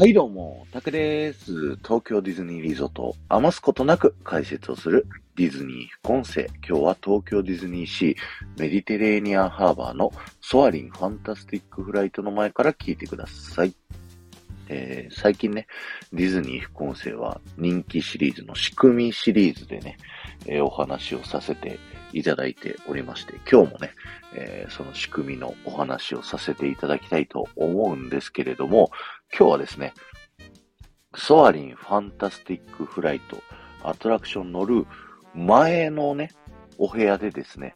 はいどうも、タケです。東京ディズニーリゾートを余すことなく解説をするディズニー副音声。今日は東京ディズニーシーメディテレーニアンハーバーのソアリンファンタスティックフライトの前から聞いてください。えー、最近ね、ディズニー副音声は人気シリーズの仕組みシリーズでね、えー、お話をさせていただいておりまして、今日もね、えー、その仕組みのお話をさせていただきたいと思うんですけれども、今日はですね、ソアリンファンタスティックフライトアトラクション乗る前のね、お部屋でですね、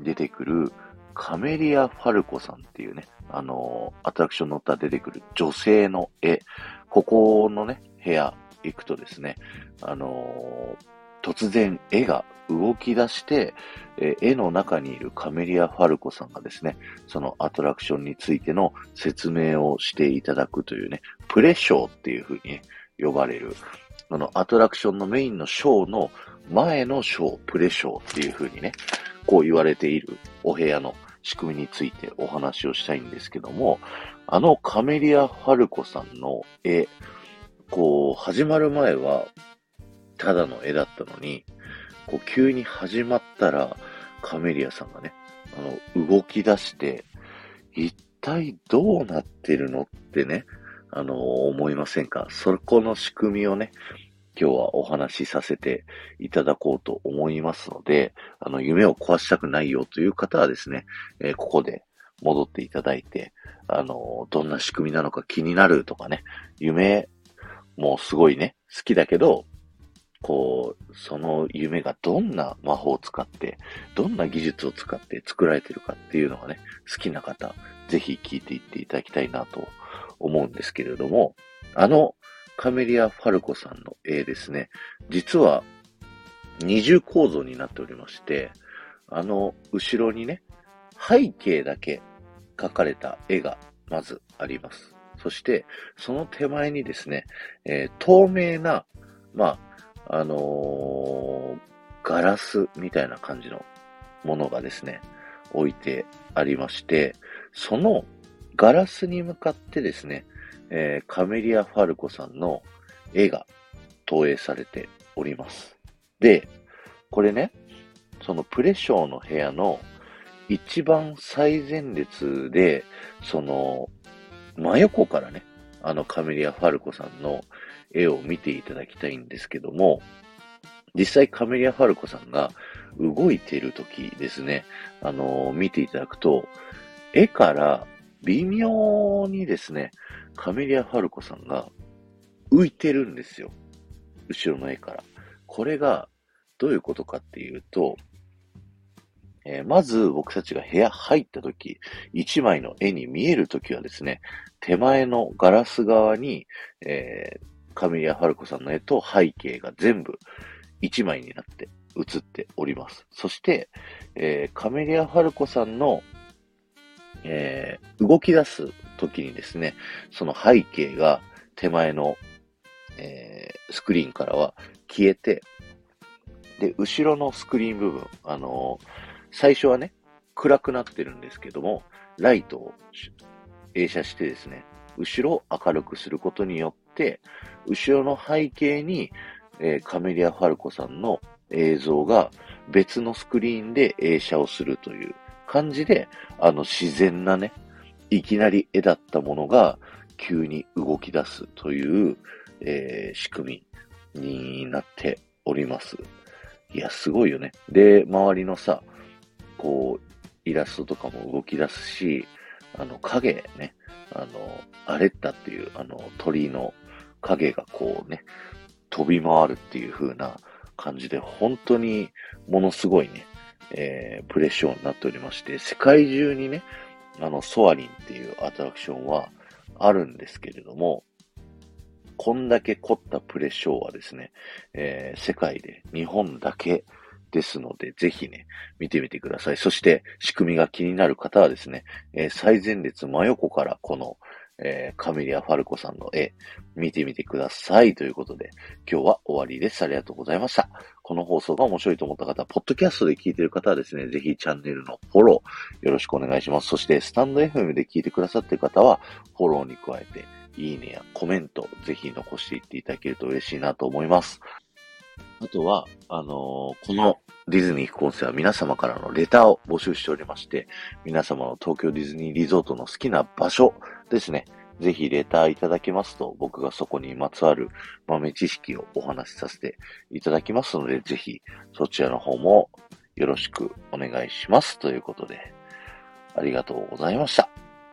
出てくるカメリア・ファルコさんっていうね、あのー、アトラクション乗ったら出てくる女性の絵、ここのね、部屋行くとですね、あのー突然絵が動き出して、えー、絵の中にいるカメリア・ファルコさんがですね、そのアトラクションについての説明をしていただくというね、プレショーっていう風に、ね、呼ばれる、あのアトラクションのメインのショーの前のショー、プレショーっていう風にね、こう言われているお部屋の仕組みについてお話をしたいんですけども、あのカメリア・ファルコさんの絵、こう、始まる前は、ただの絵だったのに、こう急に始まったら、カメリアさんがね、あの、動き出して、一体どうなってるのってね、あの、思いませんか？そこの仕組みをね、今日はお話しさせていただこうと思いますので、あの、夢を壊したくないよという方はですね、えー、ここで戻っていただいて、あの、どんな仕組みなのか気になるとかね、夢もすごいね、好きだけど、こう、その夢がどんな魔法を使って、どんな技術を使って作られてるかっていうのがね、好きな方、ぜひ聞いていっていただきたいなと思うんですけれども、あのカメリア・ファルコさんの絵ですね、実は二重構造になっておりまして、あの後ろにね、背景だけ描かれた絵がまずあります。そして、その手前にですね、えー、透明な、まあ、あの、ガラスみたいな感じのものがですね、置いてありまして、そのガラスに向かってですね、えー、カメリア・ファルコさんの絵が投影されております。で、これね、そのプレショーの部屋の一番最前列で、その、真横からね、あのカメリア・ファルコさんの絵を見ていただきたいんですけども、実際カメリア・ファルコさんが動いている時ですね、あのー、見ていただくと、絵から微妙にですね、カメリア・ファルコさんが浮いてるんですよ。後ろの絵から。これがどういうことかっていうと、えー、まず僕たちが部屋入った時、一枚の絵に見える時はですね、手前のガラス側に、えー、カミリア・ファルコさんの絵と背景が全部一枚になって写っております。そして、えー、カメリア・ファルコさんの、えー、動き出す時にですね、その背景が手前の、えー、スクリーンからは消えて、で、後ろのスクリーン部分、あのー、最初はね、暗くなってるんですけども、ライトを映写してですね、後ろを明るくすることによって、後ろの背景に、えー、カメリア・ファルコさんの映像が別のスクリーンで映写をするという感じで、あの自然なね、いきなり絵だったものが急に動き出すという、えー、仕組みになっております。いや、すごいよね。で、周りのさ、こう、イラストとかも動き出すし、あの、影ね、あの、アレッタっていう、あの、鳥の影がこうね、飛び回るっていう風な感じで、本当にものすごいね、えー、プレッションになっておりまして、世界中にね、あの、ソアリンっていうアトラクションはあるんですけれども、こんだけ凝ったプレッションはですね、えー、世界で日本だけですので、ぜひね、見てみてください。そして、仕組みが気になる方はですね、えー、最前列真横からこの、えー、カメリア・ファルコさんの絵、見てみてください。ということで、今日は終わりです。ありがとうございました。この放送が面白いと思った方、ポッドキャストで聞いている方はですね、ぜひチャンネルのフォローよろしくお願いします。そして、スタンド FM で聞いてくださっている方は、フォローに加えて、いいねやコメント、ぜひ残していっていただけると嬉しいなと思います。あとは、あのー、このディズニー副音声は皆様からのレターを募集しておりまして、皆様の東京ディズニーリゾートの好きな場所ですね。ぜひレターいただけますと、僕がそこにまつわる豆知識をお話しさせていただきますので、ぜひそちらの方もよろしくお願いします。ということで、ありがとうございました。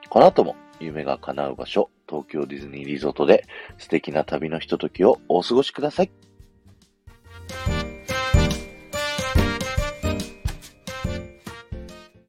この後も夢が叶う場所、東京ディズニーリゾートで素敵な旅のひとときをお過ごしください。